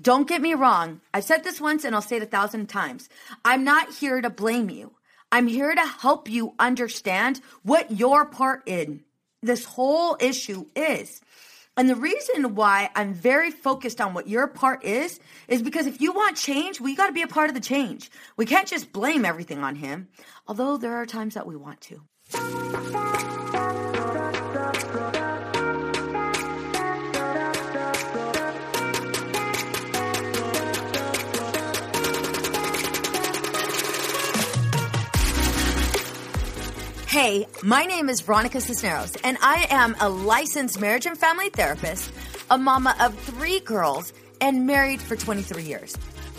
Don't get me wrong. I've said this once and I'll say it a thousand times. I'm not here to blame you. I'm here to help you understand what your part in this whole issue is. And the reason why I'm very focused on what your part is, is because if you want change, we got to be a part of the change. We can't just blame everything on him, although there are times that we want to. Hey, my name is Veronica Cisneros, and I am a licensed marriage and family therapist, a mama of three girls, and married for 23 years.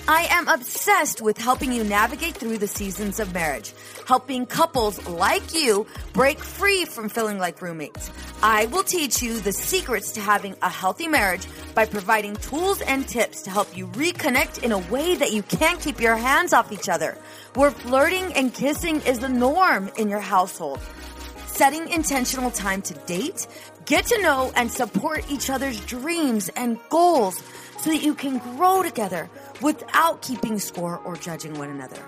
I am obsessed with helping you navigate through the seasons of marriage, helping couples like you break free from feeling like roommates. I will teach you the secrets to having a healthy marriage by providing tools and tips to help you reconnect in a way that you can't keep your hands off each other where flirting and kissing is the norm in your household. Setting intentional time to date, get to know and support each other's dreams and goals so that you can grow together without keeping score or judging one another.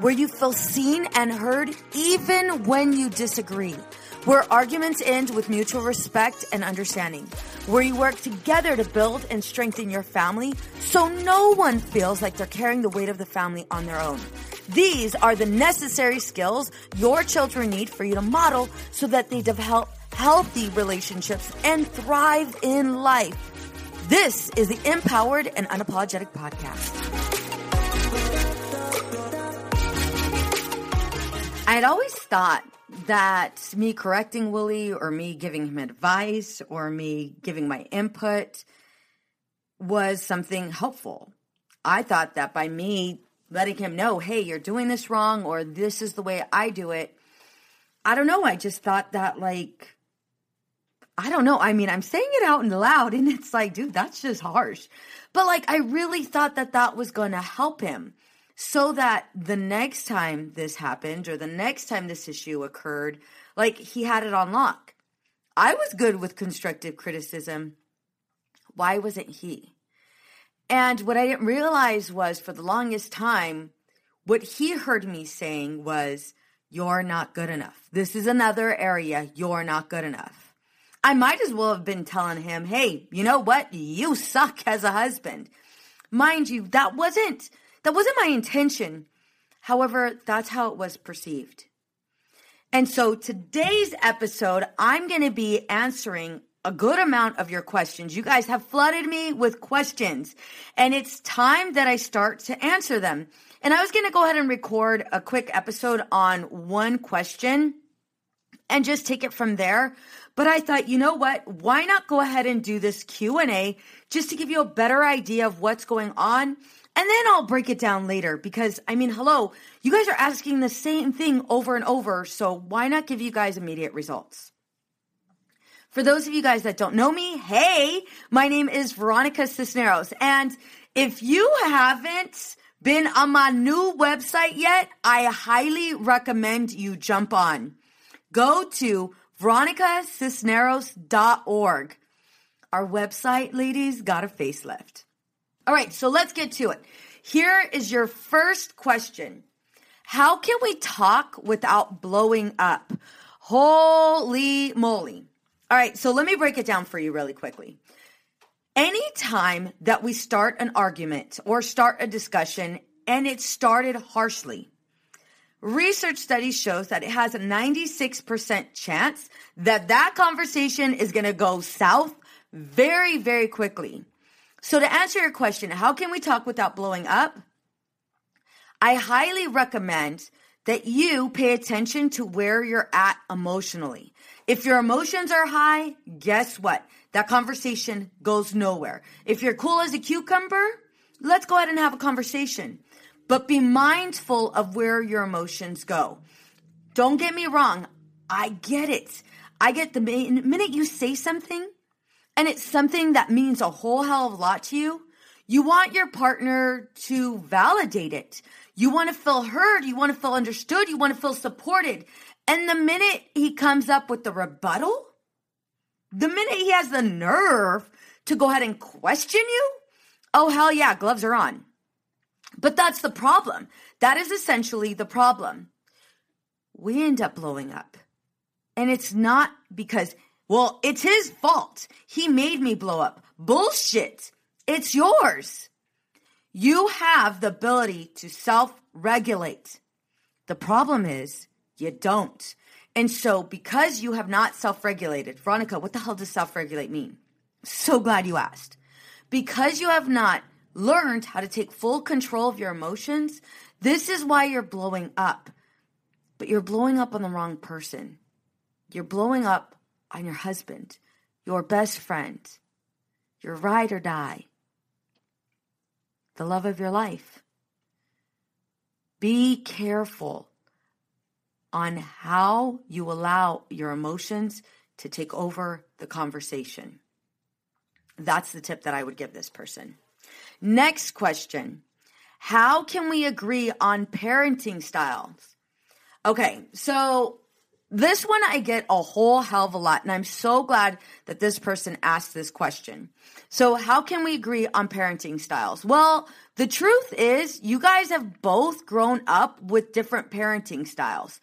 Where you feel seen and heard even when you disagree where arguments end with mutual respect and understanding, where you work together to build and strengthen your family so no one feels like they're carrying the weight of the family on their own. These are the necessary skills your children need for you to model so that they develop healthy relationships and thrive in life. This is the Empowered and Unapologetic Podcast. I had always thought that me correcting Willie or me giving him advice or me giving my input was something helpful. I thought that by me letting him know, hey, you're doing this wrong or this is the way I do it, I don't know. I just thought that, like, I don't know. I mean, I'm saying it out and loud and it's like, dude, that's just harsh. But like, I really thought that that was going to help him so that the next time this happened or the next time this issue occurred, like he had it on lock. I was good with constructive criticism. Why wasn't he? And what I didn't realize was for the longest time, what he heard me saying was, You're not good enough. This is another area you're not good enough. I might as well have been telling him, Hey, you know what? You suck as a husband. Mind you, that wasn't that wasn't my intention. However, that's how it was perceived. And so today's episode, I'm going to be answering a good amount of your questions. You guys have flooded me with questions, and it's time that I start to answer them. And I was going to go ahead and record a quick episode on one question and just take it from there. But I thought, you know what? Why not go ahead and do this Q&A just to give you a better idea of what's going on and then I'll break it down later because I mean, hello, you guys are asking the same thing over and over. So why not give you guys immediate results? For those of you guys that don't know me, hey, my name is Veronica Cisneros. And if you haven't been on my new website yet, I highly recommend you jump on. Go to veronicacisneros.org. Our website, ladies, got a facelift. All right, so let's get to it. Here is your first question How can we talk without blowing up? Holy moly. All right, so let me break it down for you really quickly. Anytime that we start an argument or start a discussion and it started harshly, research study shows that it has a 96% chance that that conversation is going to go south very, very quickly. So, to answer your question, how can we talk without blowing up? I highly recommend that you pay attention to where you're at emotionally. If your emotions are high, guess what? That conversation goes nowhere. If you're cool as a cucumber, let's go ahead and have a conversation. But be mindful of where your emotions go. Don't get me wrong. I get it. I get the minute you say something, and it's something that means a whole hell of a lot to you, you want your partner to validate it. You want to feel heard. You want to feel understood. You want to feel supported. And the minute he comes up with the rebuttal, the minute he has the nerve to go ahead and question you, Oh, hell yeah, gloves are on. But that's the problem. That is essentially the problem. We end up blowing up. And it's not because, well, it's his fault. He made me blow up. Bullshit. It's yours. You have the ability to self regulate. The problem is you don't. And so, because you have not self regulated, Veronica, what the hell does self regulate mean? So glad you asked. Because you have not learned how to take full control of your emotions, this is why you're blowing up. But you're blowing up on the wrong person. You're blowing up on your husband, your best friend, your ride or die, the love of your life. Be careful on how you allow your emotions to take over the conversation. That's the tip that I would give this person. Next question How can we agree on parenting styles? Okay, so this one I get a whole hell of a lot, and I'm so glad that this person asked this question. So, how can we agree on parenting styles? Well, the truth is, you guys have both grown up with different parenting styles.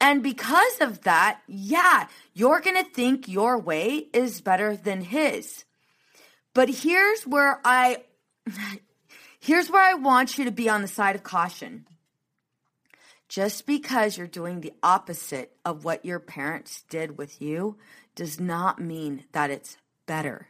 And because of that, yeah, you're going to think your way is better than his. But here's where I here's where I want you to be on the side of caution. Just because you're doing the opposite of what your parents did with you does not mean that it's better.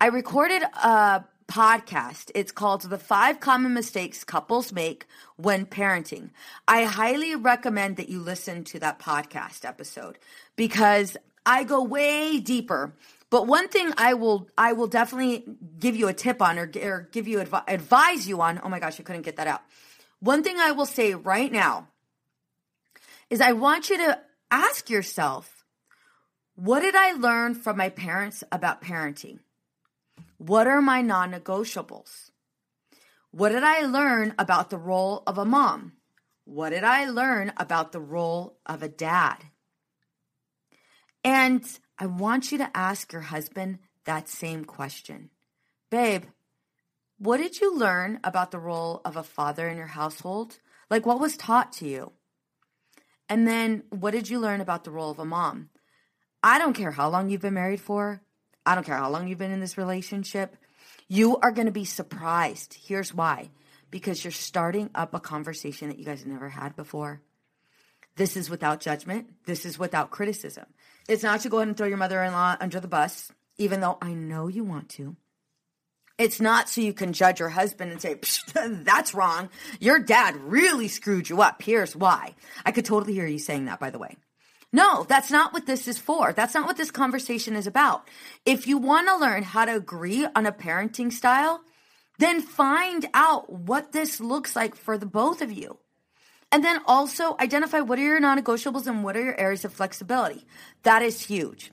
I recorded a podcast. It's called The Five Common Mistakes Couples Make When Parenting. I highly recommend that you listen to that podcast episode because I go way deeper. But one thing I will I will definitely give you a tip on or, or give you advi- advise you on. Oh my gosh, I couldn't get that out. One thing I will say right now is I want you to ask yourself, what did I learn from my parents about parenting? What are my non negotiables? What did I learn about the role of a mom? What did I learn about the role of a dad? And I want you to ask your husband that same question. Babe, what did you learn about the role of a father in your household? Like, what was taught to you? And then, what did you learn about the role of a mom? I don't care how long you've been married for. I don't care how long you've been in this relationship. You are going to be surprised. Here's why because you're starting up a conversation that you guys never had before. This is without judgment. This is without criticism. It's not to go ahead and throw your mother in law under the bus, even though I know you want to. It's not so you can judge your husband and say, that's wrong. Your dad really screwed you up. Here's why. I could totally hear you saying that, by the way. No, that's not what this is for. That's not what this conversation is about. If you want to learn how to agree on a parenting style, then find out what this looks like for the both of you. And then also identify what are your non negotiables and what are your areas of flexibility. That is huge.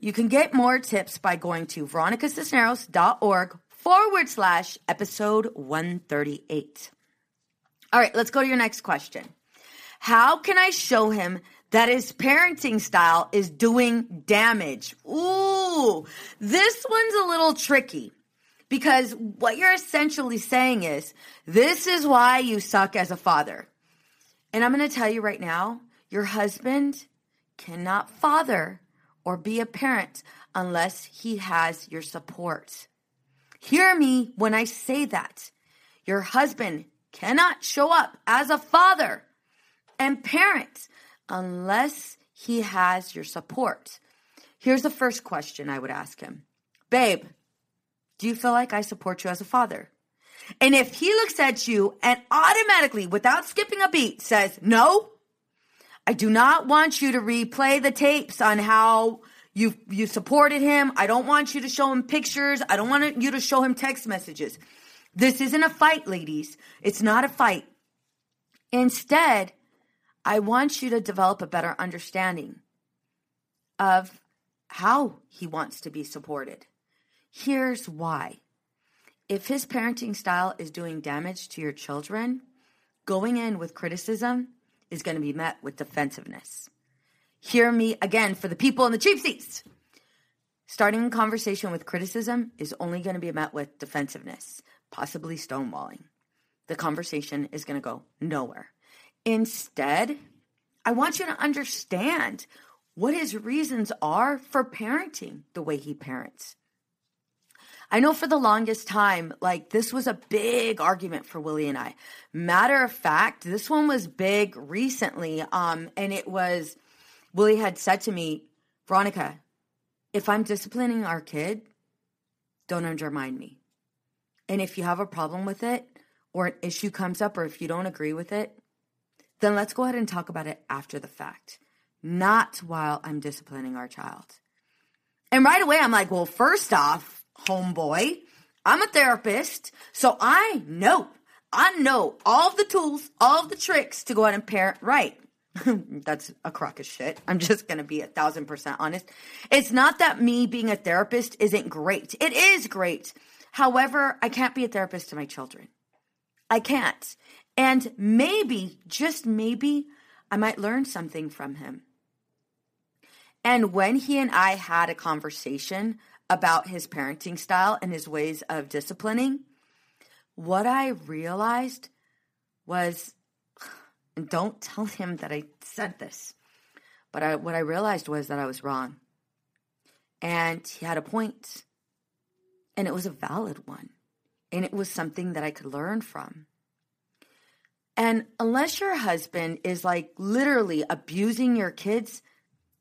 You can get more tips by going to veronicacisneros.org forward slash episode 138. All right, let's go to your next question. How can I show him that his parenting style is doing damage. Ooh, this one's a little tricky because what you're essentially saying is this is why you suck as a father. And I'm going to tell you right now your husband cannot father or be a parent unless he has your support. Hear me when I say that. Your husband cannot show up as a father and parent unless he has your support. Here's the first question I would ask him Babe, do you feel like I support you as a father? And if he looks at you and automatically, without skipping a beat, says, No, I do not want you to replay the tapes on how you you supported him. I don't want you to show him pictures. I don't want you to show him text messages. This isn't a fight, ladies. It's not a fight. Instead, I want you to develop a better understanding of how he wants to be supported. Here's why. If his parenting style is doing damage to your children, going in with criticism is going to be met with defensiveness. Hear me again for the people in the cheap seats. Starting a conversation with criticism is only going to be met with defensiveness, possibly stonewalling. The conversation is going to go nowhere. Instead, I want you to understand what his reasons are for parenting the way he parents. I know for the longest time, like this was a big argument for Willie and I. Matter of fact, this one was big recently. Um, and it was Willie had said to me, Veronica, if I'm disciplining our kid, don't undermine me. And if you have a problem with it, or an issue comes up, or if you don't agree with it, then let's go ahead and talk about it after the fact, not while I'm disciplining our child. And right away, I'm like, well, first off, homeboy, I'm a therapist, so I know, I know all the tools, all the tricks to go out and parent right. That's a crock of shit. I'm just going to be a thousand percent honest. It's not that me being a therapist isn't great. It is great. However, I can't be a therapist to my children. I can't. And maybe, just maybe, I might learn something from him. And when he and I had a conversation about his parenting style and his ways of disciplining, what I realized was and don't tell him that I said this, but I, what I realized was that I was wrong. And he had a point, and it was a valid one, and it was something that I could learn from. And unless your husband is like literally abusing your kids,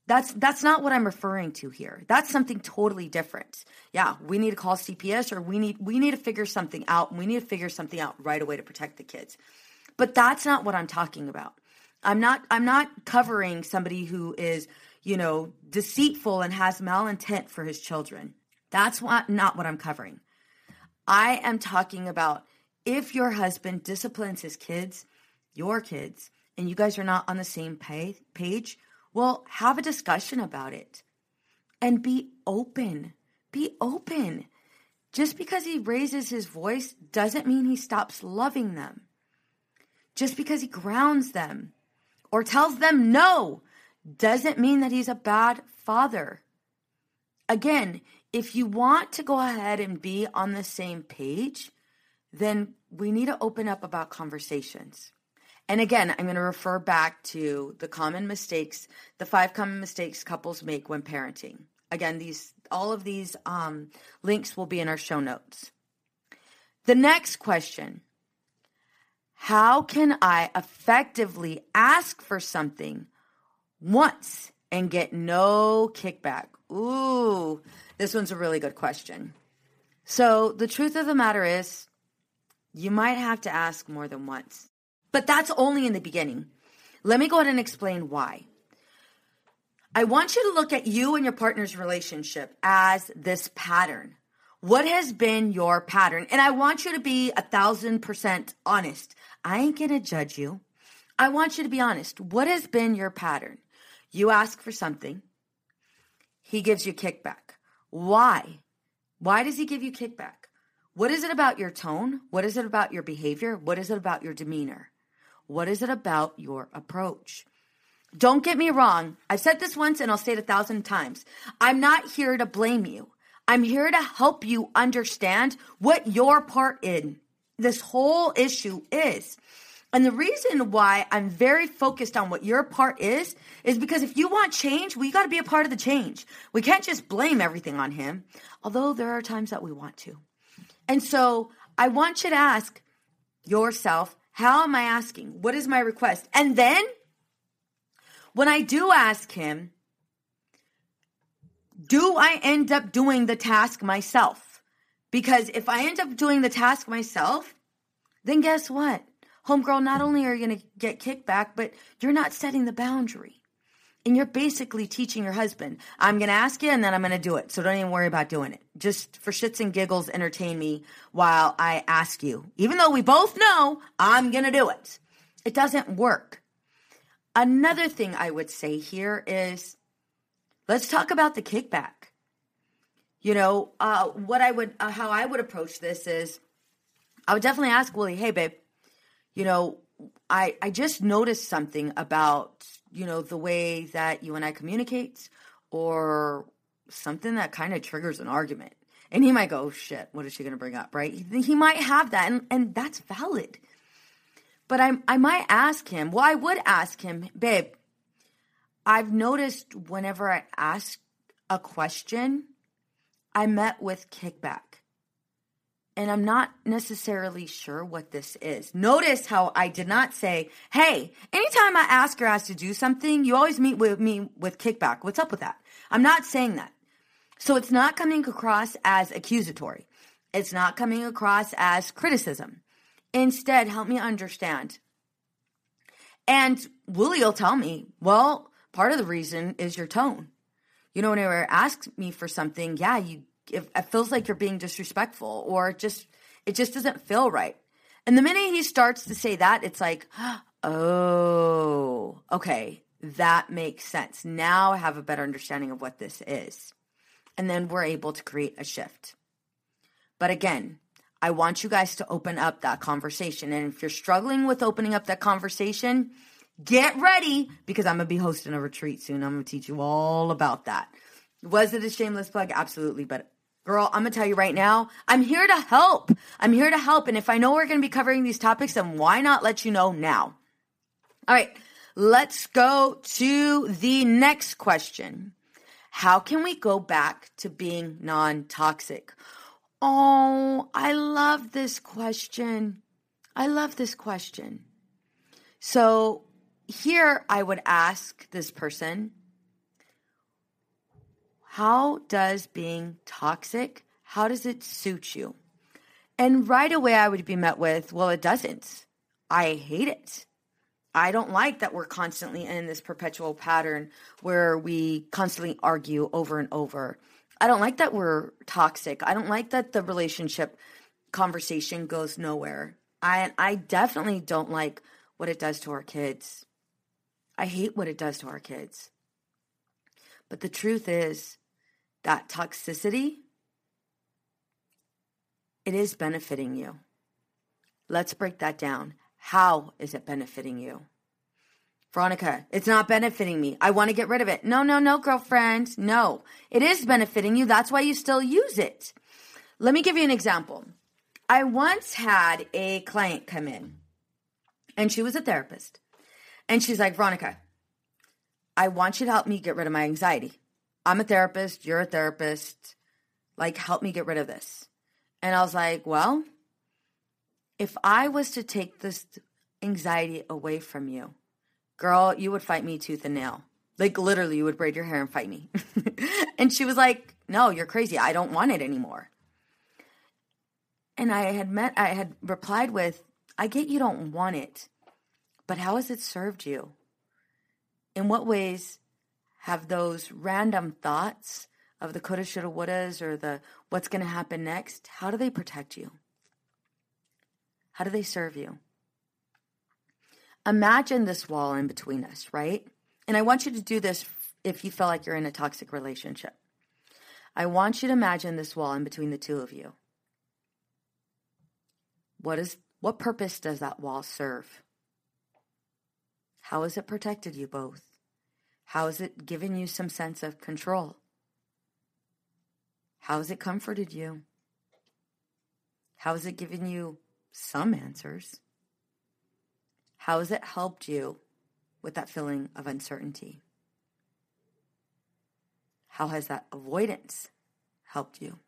that's that's not what I'm referring to here. That's something totally different. Yeah, we need to call CPS or we need we need to figure something out. We need to figure something out right away to protect the kids. But that's not what I'm talking about. I'm not I'm not covering somebody who is, you know, deceitful and has malintent for his children. That's what, not what I'm covering. I am talking about if your husband disciplines his kids, your kids, and you guys are not on the same page, well, have a discussion about it and be open. Be open. Just because he raises his voice doesn't mean he stops loving them. Just because he grounds them or tells them no doesn't mean that he's a bad father. Again, if you want to go ahead and be on the same page, then we need to open up about conversations. And again, I'm going to refer back to the common mistakes, the five common mistakes couples make when parenting. Again, these all of these um, links will be in our show notes. The next question How can I effectively ask for something once and get no kickback? Ooh, this one's a really good question. So, the truth of the matter is, you might have to ask more than once. But that's only in the beginning. Let me go ahead and explain why. I want you to look at you and your partner's relationship as this pattern. What has been your pattern? And I want you to be a thousand percent honest. I ain't gonna judge you. I want you to be honest. What has been your pattern? You ask for something, he gives you kickback. Why? Why does he give you kickback? What is it about your tone? What is it about your behavior? What is it about your demeanor? What is it about your approach? Don't get me wrong. I've said this once and I'll say it a thousand times. I'm not here to blame you. I'm here to help you understand what your part in this whole issue is. And the reason why I'm very focused on what your part is, is because if you want change, we got to be a part of the change. We can't just blame everything on him, although there are times that we want to. And so I want you to ask yourself how am I asking? What is my request? And then when I do ask him, do I end up doing the task myself? Because if I end up doing the task myself, then guess what? Homegirl, not only are you going to get kickback, but you're not setting the boundary. And you're basically teaching your husband, I'm going to ask you and then I'm going to do it. So don't even worry about doing it. Just for shits and giggles, entertain me while I ask you. Even though we both know I'm going to do it. It doesn't work. Another thing I would say here is let's talk about the kickback. You know, uh, what I would, uh, how I would approach this is I would definitely ask Willie, hey, babe, you know, I, I just noticed something about you know, the way that you and I communicate or, something that kind of triggers an argument. And he might go, oh, shit, what is she going to bring up, right? He might have that, and, and that's valid. But I, I might ask him, well, I would ask him, babe, I've noticed whenever I ask a question, I met with kickback. And I'm not necessarily sure what this is. Notice how I did not say, hey, anytime I ask or ask to do something, you always meet with me with kickback. What's up with that? I'm not saying that. So it's not coming across as accusatory. It's not coming across as criticism. Instead, help me understand. And Willie will tell me, well, part of the reason is your tone. You know, whenever you ask me for something, yeah, you it, it feels like you're being disrespectful or just it just doesn't feel right. And the minute he starts to say that, it's like, oh, okay, that makes sense. Now I have a better understanding of what this is. And then we're able to create a shift. But again, I want you guys to open up that conversation. And if you're struggling with opening up that conversation, get ready because I'm going to be hosting a retreat soon. I'm going to teach you all about that. Was it a shameless plug? Absolutely. But girl, I'm to tell you right now, I'm here to help. I'm here to help. And if I know we're to be covering these topics, then why not let you know now? All right. Let's go to the next question. How can we go back to being non toxic? Oh, I love this question. I love this question. So here I would ask this person, how does being toxic, how does it suit you? And right away I would be met with, well, it doesn't. I hate it. I don't like that we're constantly in this perpetual pattern where we constantly argue over and over. I don't like that we're toxic. I don't like that the relationship conversation goes nowhere. I I definitely don't like what it does to our kids. I hate what it does to our kids. But the truth is that toxicity it is benefiting you. Let's break that down. How is it benefiting you? Veronica, it's not benefiting me. I want to get rid of it. No, no, no, girlfriend. No, it is benefiting you. That's why you still use it. Let me give you an example. I once had a client come in, and she was a therapist. And she's like, Veronica, I want you to help me get rid of my anxiety. I'm a therapist. You're a therapist. Like, help me get rid of this. And I was like, well, if I was to take this anxiety away from you, girl, you would fight me tooth and nail. Like literally, you would braid your hair and fight me. and she was like, no, you're crazy. I don't want it anymore. And I had met, I had replied with, I get you don't want it, but how has it served you? In what ways have those random thoughts of the coulda, shoulda, wouldas or the what's going to happen next, how do they protect you? How do they serve you? Imagine this wall in between us, right? And I want you to do this if you feel like you're in a toxic relationship. I want you to imagine this wall in between the two of you. What is what purpose does that wall serve? How has it protected you both? How has it given you some sense of control? How has it comforted you? How has it given you some answers. How has it helped you with that feeling of uncertainty? How has that avoidance helped you?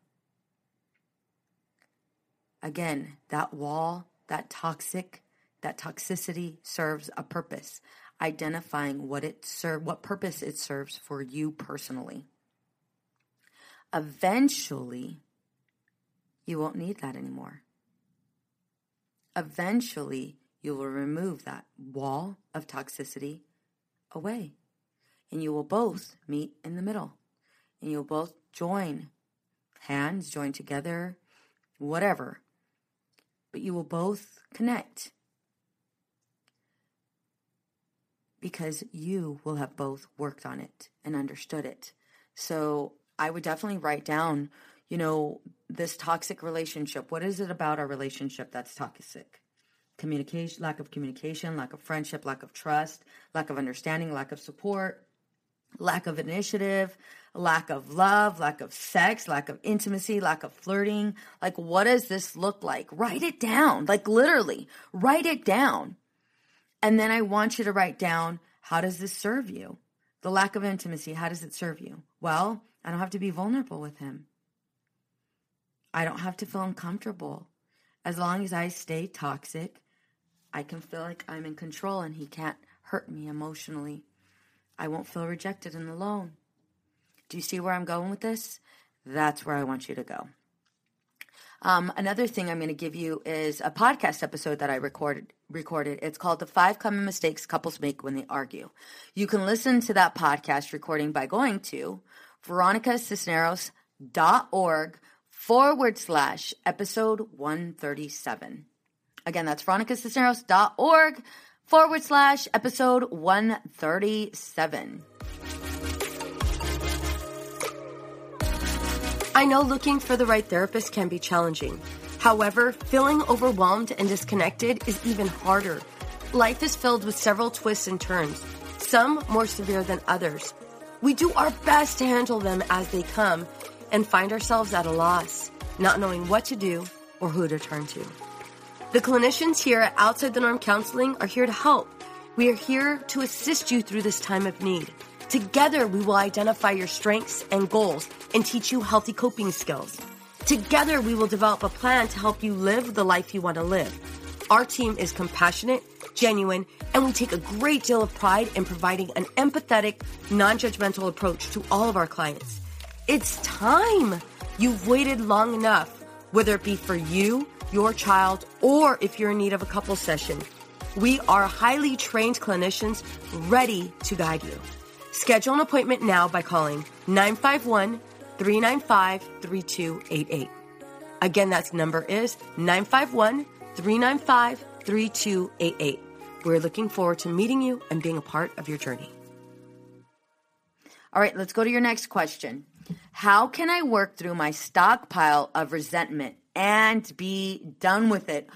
Again, that wall, that toxic, that toxicity serves a purpose, identifying what it serve, what purpose it serves for you personally. Eventually, you won't need that anymore eventually you will remove that wall of toxicity away. And you will both meet in the middle. And you'll both join hands, join together, whatever. But you will both connect. Because you will have both worked on it and understood it. So I would definitely write down you know, this toxic relationship. What is it about our relationship that's toxic? Communication, lack of communication, lack of friendship, lack of trust, lack of understanding, lack of support, lack of initiative, lack of love, lack of sex, lack of intimacy, lack of flirting. Like, what does this look like? Write it down. Like, literally, write it down. And then I want you to write down how does this serve you? The lack of intimacy, how does it serve you? Well, I don't have to be vulnerable with him. I don't have to feel uncomfortable. As long as I stay toxic, I can feel like I'm in control and he can't hurt me emotionally. I won't feel rejected and alone. Do you see where I'm going with this? That's where I want you to go. Um, another thing I'm going to give you is a podcast episode that I recorded. Recorded. It's called "The Five Common Mistakes Couples Make When They Argue." You can listen to that podcast recording by going to veronicacisneros.org forward slash episode 137. Again, that's veronicacisneros.org forward slash episode 137. I know looking for the right therapist can be challenging. However, feeling overwhelmed and disconnected is even harder. Life is filled with several twists and turns, some more severe than others. We do our best to handle them as they come and find ourselves at a loss, not knowing what to do or who to turn to. The clinicians here at Outside the Norm Counseling are here to help. We are here to assist you through this time of need. Together, we will identify your strengths and goals and teach you healthy coping skills. Together, we will develop a plan to help you live the life you want to live. Our team is compassionate, genuine, and we take a great deal of pride in providing an empathetic, non judgmental approach to all of our clients. It's time! You've waited long enough, whether it be for you, your child, or if you're in need of a couple session. We are highly trained clinicians ready to guide you. Schedule an appointment now by calling 951 395 3288. Again, that number is 951 395 3288. We're looking forward to meeting you and being a part of your journey. All right, let's go to your next question. How can I work through my stockpile of resentment and be done with it?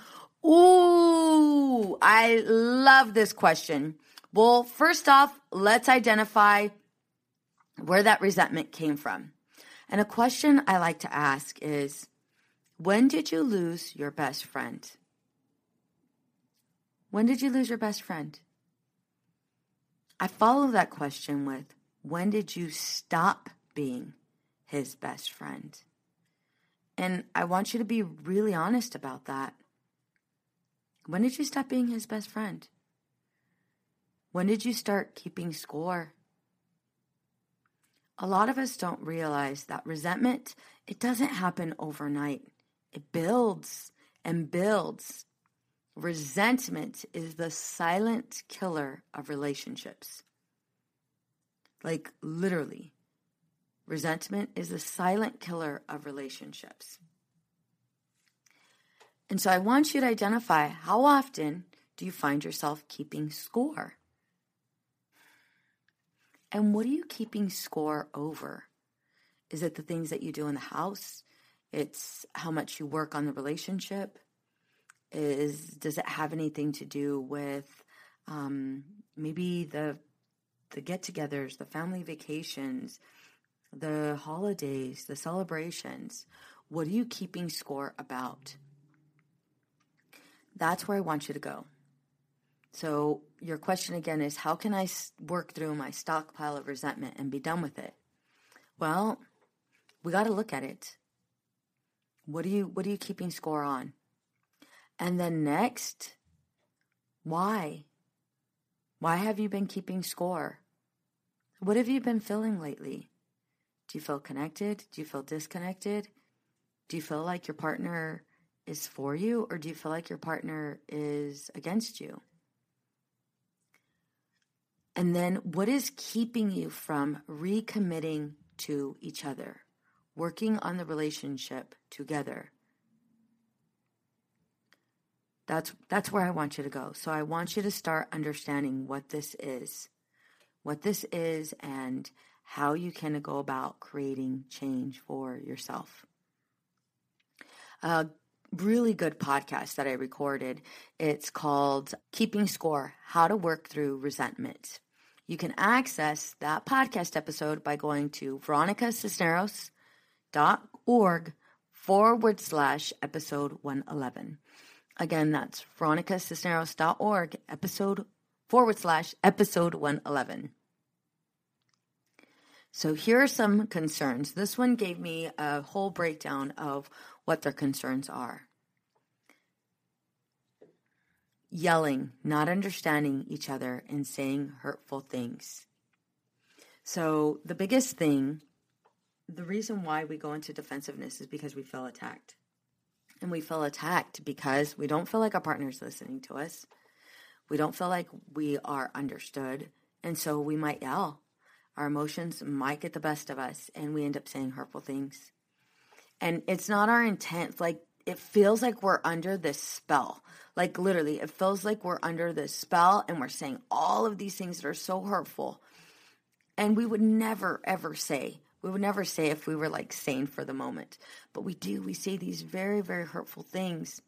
Ooh, I love this question well, first off, let's identify where that resentment came from. And a question I like to ask is when did you lose your best friend? When did you lose your best friend? I follow that question with when did you stop being his best friend? And I want you to be really honest about that. When did you stop being his best friend? When did you start keeping score? A lot of us don't realize that resentment, it doesn't happen overnight. It builds and builds. Resentment is the silent killer of relationships. Like literally. Resentment is the silent killer of relationships. And so I want you to identify how often do you find yourself keeping score? And what are you keeping score over? Is it the things that you do in the house? It's how much you work on the relationship? Is does it have anything to do with um, maybe the the get-togethers, the family vacations, the holidays, the celebrations? What are you keeping score about? That's where I want you to go. So, your question again is how can I work through my stockpile of resentment and be done with it? Well, we got to look at it. What are you what are you keeping score on? And then next, why? Why have you been keeping score? What have you been feeling lately? Do you feel connected? Do you feel disconnected? Do you feel like your partner is for you or do you feel like your partner is against you? And then what is keeping you from recommitting to each other, working on the relationship together? That's that's where I want you to go. So I want you to start understanding what this is. What this is and how you can go about creating change for yourself. A really good podcast that I recorded. It's called Keeping Score: How to Work Through Resentment You can access that podcast episode by going to veronicacisneros.org forward slash episode 111. Again, that's veronicacisneros.org episode forward slash episode 111. So here are some concerns. This one gave me a whole breakdown of what their concerns are. Yelling, not understanding each other, and saying hurtful things. So, the biggest thing, the reason why we go into defensiveness is because we feel attacked. And we feel attacked because we don't feel like our partner's listening to us. We don't feel like we are understood. And so we might yell our emotions might get the best of us and we end up saying hurtful things. And it's not our intent. Like, it feels like we're under this spell. Like, literally, it feels like we're under this spell and we're saying all of these things that are so hurtful. And we would never, ever say, we would never say if we were like sane for the moment. But we do. We say these very, very hurtful things.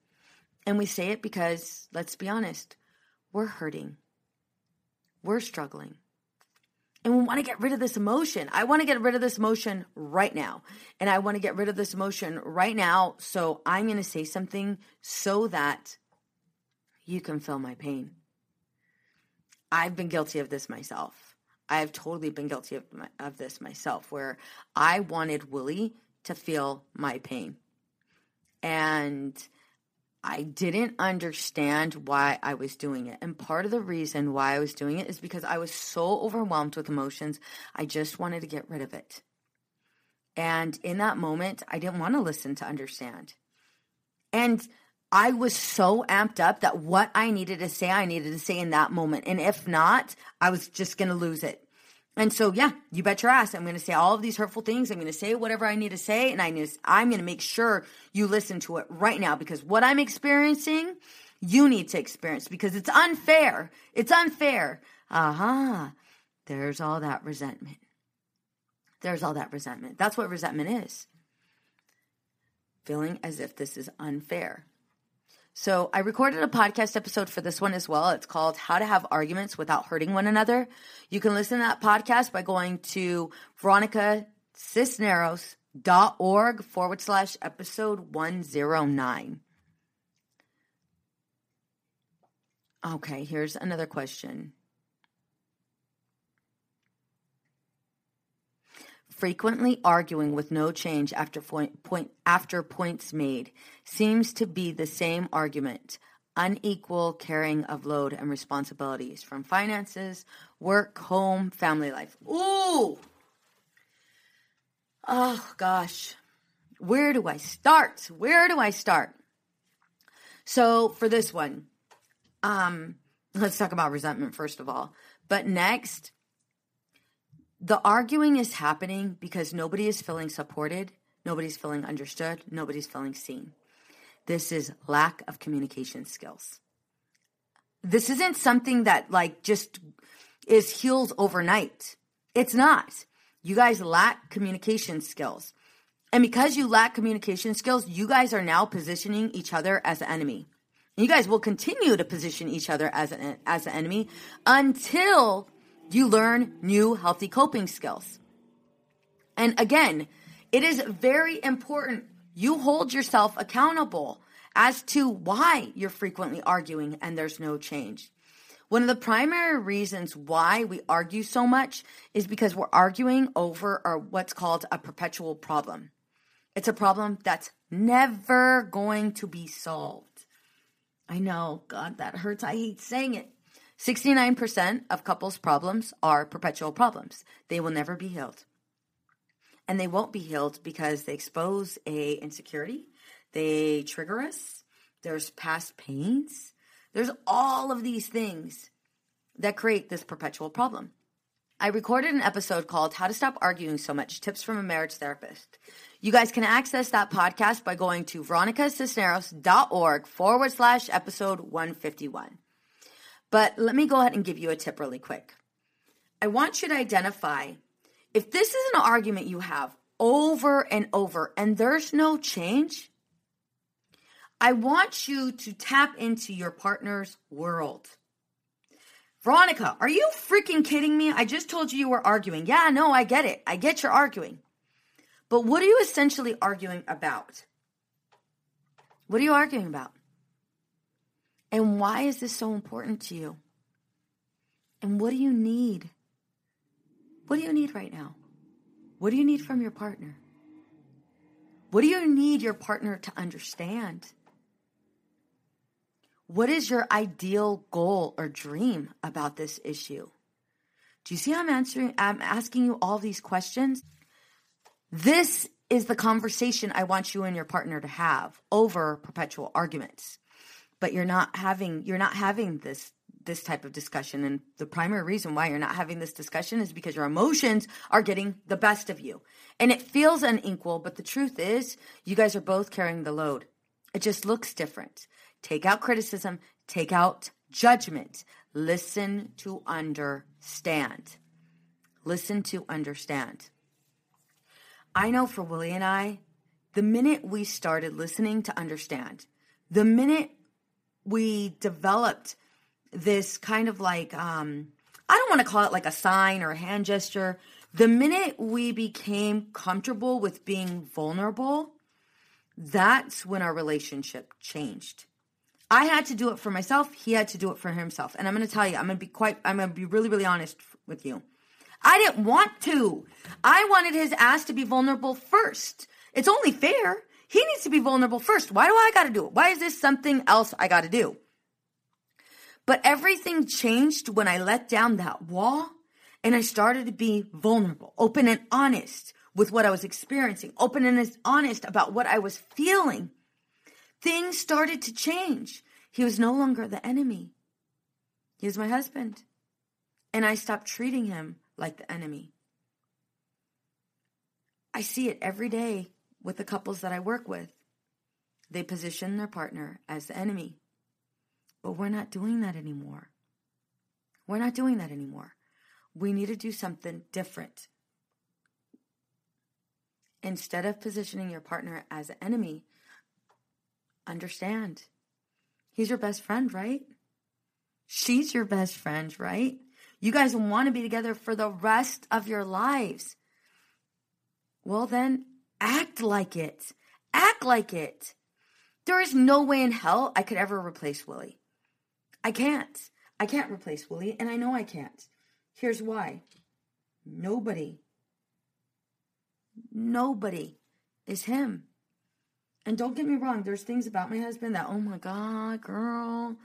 And we say it because, let's be honest, we're hurting. We're struggling and we want to get rid of this emotion. I want to get rid of this emotion right now. And I want to get rid of this emotion right now. So I'm going to say something so that you can feel my pain. I've been guilty of this myself. I have totally been guilty of, my, of this myself, where I wanted Willie to feel my pain. And I didn't understand why I was doing it. And part of the reason why I was doing it is because I was so overwhelmed with emotions. I just wanted to get rid of it. And in that moment, I didn't want to listen to understand. And I was so amped up that what I needed to say, I needed to say in that moment. And if not, I was just going to lose it. And so, yeah, you bet your ass. I'm going to say all of these hurtful things. I'm going to say whatever I need to say. And I need, I'm going to make sure you listen to it right now because what I'm experiencing, you need to experience because it's unfair. It's unfair. Aha. Uh-huh. There's all that resentment. There's all that resentment. That's what resentment is. Feeling as if this is unfair. So I recorded a podcast episode for this one as well. It's called How to Have Arguments Without Hurting One Another. You can listen to that podcast by going to veronicacisneros.org forward slash episode 109. Okay, here's another question. Frequently arguing with no change after point, point, after points made seems to be the same argument. Unequal carrying of load and responsibilities from finances work home family life. Ooh! Oh gosh. Where do i start? Where do i start? So for this one um let's talk about resentment first of all. But next the arguing is happening because nobody is feeling supported, nobody's feeling understood, nobody's feeling seen. This is lack of communication skills. This isn't something that like just is healed overnight. It's not. You guys lack communication skills. And because you lack communication skills, you guys are now positioning each other as an enemy. You guys will continue to position each other as an as an enemy until you learn new healthy coping skills. And again, it is very important you hold yourself accountable as to why you're frequently arguing and there's no change. One of the primary reasons why we argue so much is because we're arguing over or what's called a perpetual problem. It's a problem that's never going to be solved. I know, God, that hurts. I hate saying it. 69% of couples' problems are perpetual problems. They will never be healed. And they won't be healed because they expose a insecurity, they trigger us, there's past pains, there's all of these things that create this perpetual problem. I recorded an episode called How to Stop Arguing So Much Tips from a Marriage Therapist. You guys can access that podcast by going to veronicacisneros.org forward slash episode 151. But let me go ahead and give you a tip really quick. I want you to identify if this is an argument you have over and over and there's no change, I want you to tap into your partner's world. Veronica, are you freaking kidding me? I just told you you were arguing. Yeah, no, I get it. I get you're arguing. But what are you essentially arguing about? What are you arguing about? And why is this so important to you? And what do you need? What do you need right now? What do you need from your partner? What do you need your partner to understand? What is your ideal goal or dream about this issue? Do you see I'm answering I'm asking you all these questions? This is the conversation I want you and your partner to have over perpetual arguments. But you're not having you're not having this this type of discussion and the primary reason why you're not having this discussion is because your emotions are getting the best of you. And it feels unequal, but the truth is you guys are both carrying the load. It just looks different. Take out criticism, take out judgment. Listen to understand. Listen to understand. I know for Willie and I, the minute we started listening to understand, the minute we developed this kind of like, um, I don't want to call it like a sign or a hand gesture. The minute we became comfortable with being vulnerable, that's when our relationship changed. I had to do it for myself. He had to do it for himself. And I'm going to tell you, I'm going to be quite, I'm going to be really, really honest with you. I didn't want to. I wanted his ass to be vulnerable first. It's only fair. He needs to be vulnerable first. Why do I got to do it? Why is this something else I got to do? But everything changed when I let down that wall and I started to be vulnerable, open and honest with what I was experiencing, open and honest about what I was feeling. Things started to change. He was no longer the enemy. He was my husband. And I stopped treating him like the enemy. I see it every day with the couples that I work with. They position their partner as the enemy. But we're not doing that anymore. We're not doing that anymore. We need to do something different. Instead of positioning your partner as an enemy, understand he's your best friend, right? She's your best friend, right? You guys want to be together for the rest of your lives. Well, then act like it. Act like it. There is no way in hell I could ever replace Willie. I can't. I can't replace Willie, and I know I can't. Here's why nobody, nobody is him. And don't get me wrong, there's things about my husband that, oh my God, girl,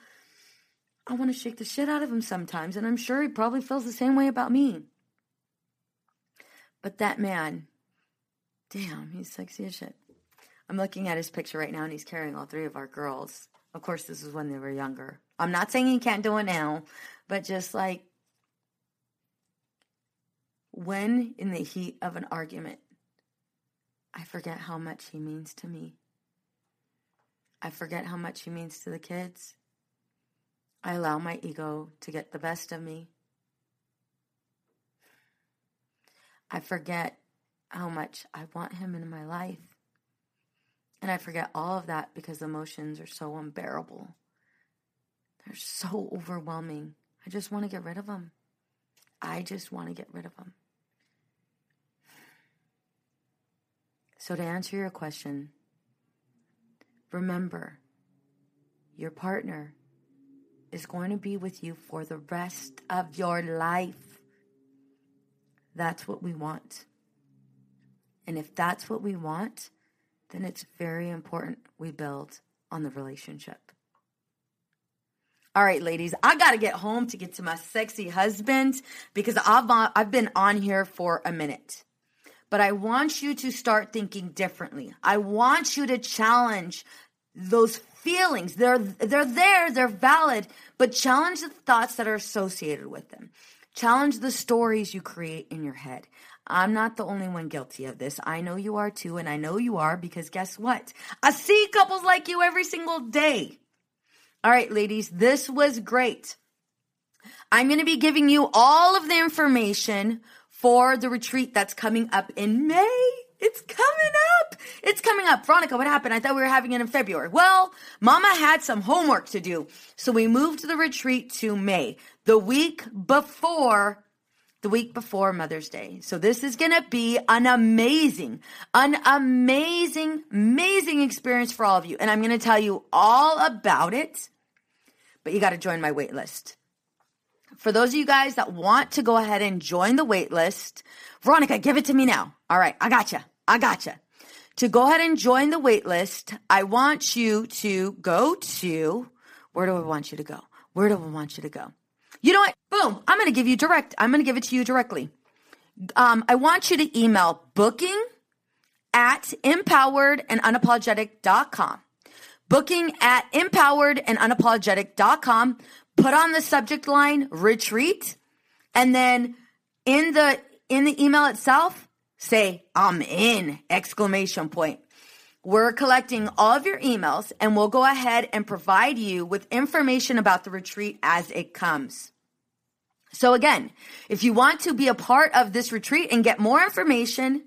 I want to shake the shit out of him sometimes, and I'm sure he probably feels the same way about me. But that man, damn, he's sexy as shit. I'm looking at his picture right now, and he's carrying all three of our girls. Of course, this is when they were younger. I'm not saying he can't do it now, but just like when in the heat of an argument, I forget how much he means to me. I forget how much he means to the kids. I allow my ego to get the best of me. I forget how much I want him in my life. And I forget all of that because emotions are so unbearable. They're so overwhelming. I just want to get rid of them. I just want to get rid of them. So, to answer your question, remember your partner is going to be with you for the rest of your life. That's what we want. And if that's what we want, then it's very important we build on the relationship. All right, ladies, I got to get home to get to my sexy husband because I've, uh, I've been on here for a minute. But I want you to start thinking differently. I want you to challenge those feelings. They're they're there, they're valid, but challenge the thoughts that are associated with them. Challenge the stories you create in your head. I'm not the only one guilty of this. I know you are too, and I know you are because guess what? I see couples like you every single day. All right, ladies, this was great. I'm going to be giving you all of the information for the retreat that's coming up in May It's coming up. It's coming up. Veronica, what happened? I thought we were having it in February. Well, Mama had some homework to do. So we moved the retreat to May, the week before the week before Mother's Day. So this is going to be an amazing, an amazing, amazing experience for all of you. And I'm going to tell you all about it, but you got to join my wait list. For those of you guys that want to go ahead and join the wait list, Veronica, give it to me now. All right, I got you. I got you. To go ahead and join the wait list, I want you to go to where do I want you to go? Where do I want you to go? You know what? Boom. I'm going to give you direct. I'm going to give it to you directly. Um, I want you to email booking at empowered and unapologetic.com. Booking at empowered and unapologetic.com. Put on the subject line retreat. And then in the, in the email itself, say, I'm in exclamation point. We're collecting all of your emails and we'll go ahead and provide you with information about the retreat as it comes. So again, if you want to be a part of this retreat and get more information,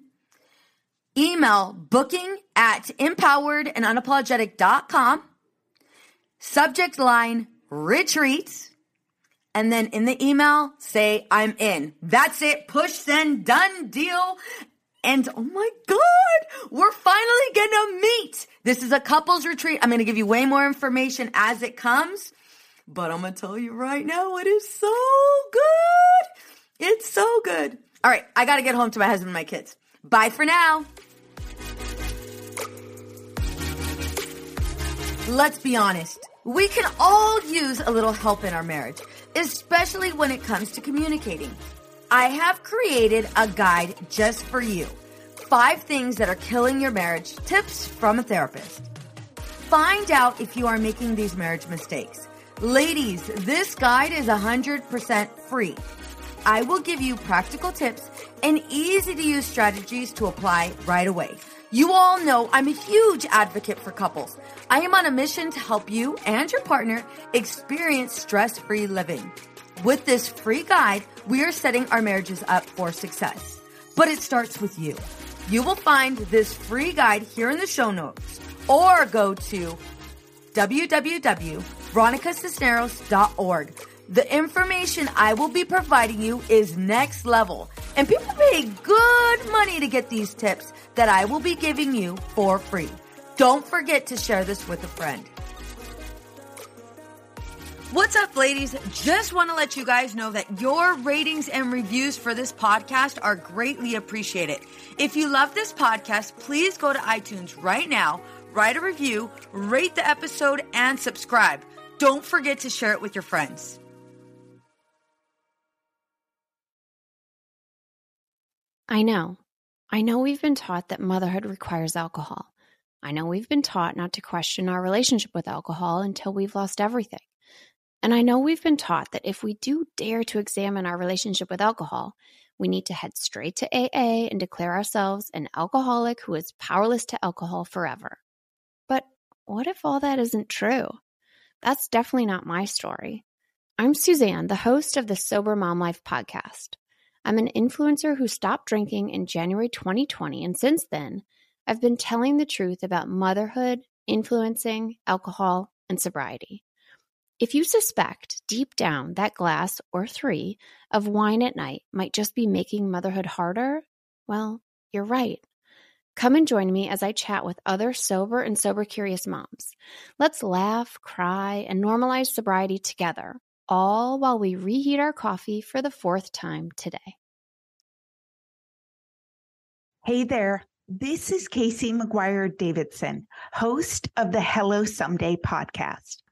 email booking at empowered and unapologetic.com, subject line retreats, and then in the email, say, I'm in. That's it. Push send, done deal. And oh my God, we're finally gonna meet. This is a couples retreat. I'm gonna give you way more information as it comes, but I'm gonna tell you right now, it is so good. It's so good. All right, I gotta get home to my husband and my kids. Bye for now. Let's be honest. We can all use a little help in our marriage, especially when it comes to communicating. I have created a guide just for you. Five things that are killing your marriage, tips from a therapist. Find out if you are making these marriage mistakes. Ladies, this guide is 100% free. I will give you practical tips and easy to use strategies to apply right away. You all know I'm a huge advocate for couples. I am on a mission to help you and your partner experience stress free living. With this free guide, we are setting our marriages up for success. But it starts with you. You will find this free guide here in the show notes or go to www.veronicacisneros.org. The information I will be providing you is next level, and people pay good money to get these tips that I will be giving you for free. Don't forget to share this with a friend. What's up, ladies? Just want to let you guys know that your ratings and reviews for this podcast are greatly appreciated. If you love this podcast, please go to iTunes right now, write a review, rate the episode, and subscribe. Don't forget to share it with your friends. I know. I know we've been taught that motherhood requires alcohol. I know we've been taught not to question our relationship with alcohol until we've lost everything. And I know we've been taught that if we do dare to examine our relationship with alcohol, we need to head straight to AA and declare ourselves an alcoholic who is powerless to alcohol forever. But what if all that isn't true? That's definitely not my story. I'm Suzanne, the host of the Sober Mom Life podcast. I'm an influencer who stopped drinking in January 2020, and since then, I've been telling the truth about motherhood, influencing, alcohol, and sobriety. If you suspect deep down that glass or three of wine at night might just be making motherhood harder, well, you're right. Come and join me as I chat with other sober and sober curious moms. Let's laugh, cry, and normalize sobriety together, all while we reheat our coffee for the fourth time today. Hey there. This is Casey McGuire Davidson, host of the Hello Someday podcast.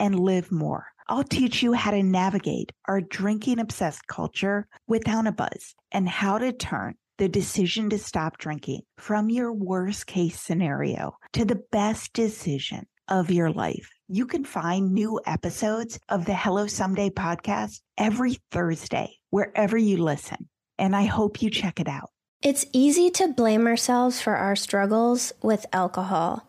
and live more. I'll teach you how to navigate our drinking obsessed culture without a buzz and how to turn the decision to stop drinking from your worst case scenario to the best decision of your life. You can find new episodes of the Hello Someday podcast every Thursday, wherever you listen. And I hope you check it out. It's easy to blame ourselves for our struggles with alcohol.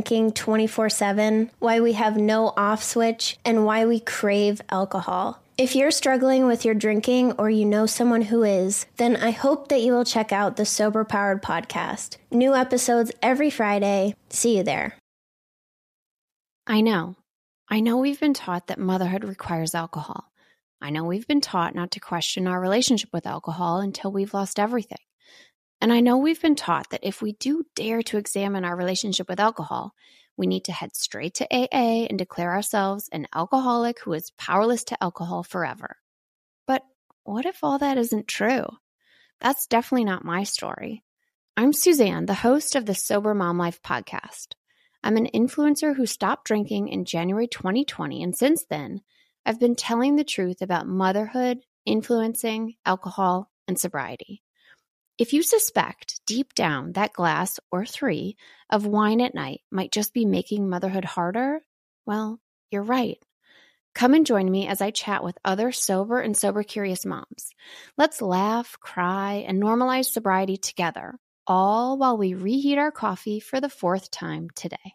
24 7, why we have no off switch, and why we crave alcohol. If you're struggling with your drinking or you know someone who is, then I hope that you will check out the Sober Powered podcast. New episodes every Friday. See you there. I know. I know we've been taught that motherhood requires alcohol. I know we've been taught not to question our relationship with alcohol until we've lost everything. And I know we've been taught that if we do dare to examine our relationship with alcohol, we need to head straight to AA and declare ourselves an alcoholic who is powerless to alcohol forever. But what if all that isn't true? That's definitely not my story. I'm Suzanne, the host of the Sober Mom Life podcast. I'm an influencer who stopped drinking in January 2020, and since then, I've been telling the truth about motherhood, influencing, alcohol, and sobriety. If you suspect deep down that glass or three of wine at night might just be making motherhood harder, well, you're right. Come and join me as I chat with other sober and sober curious moms. Let's laugh, cry, and normalize sobriety together, all while we reheat our coffee for the fourth time today.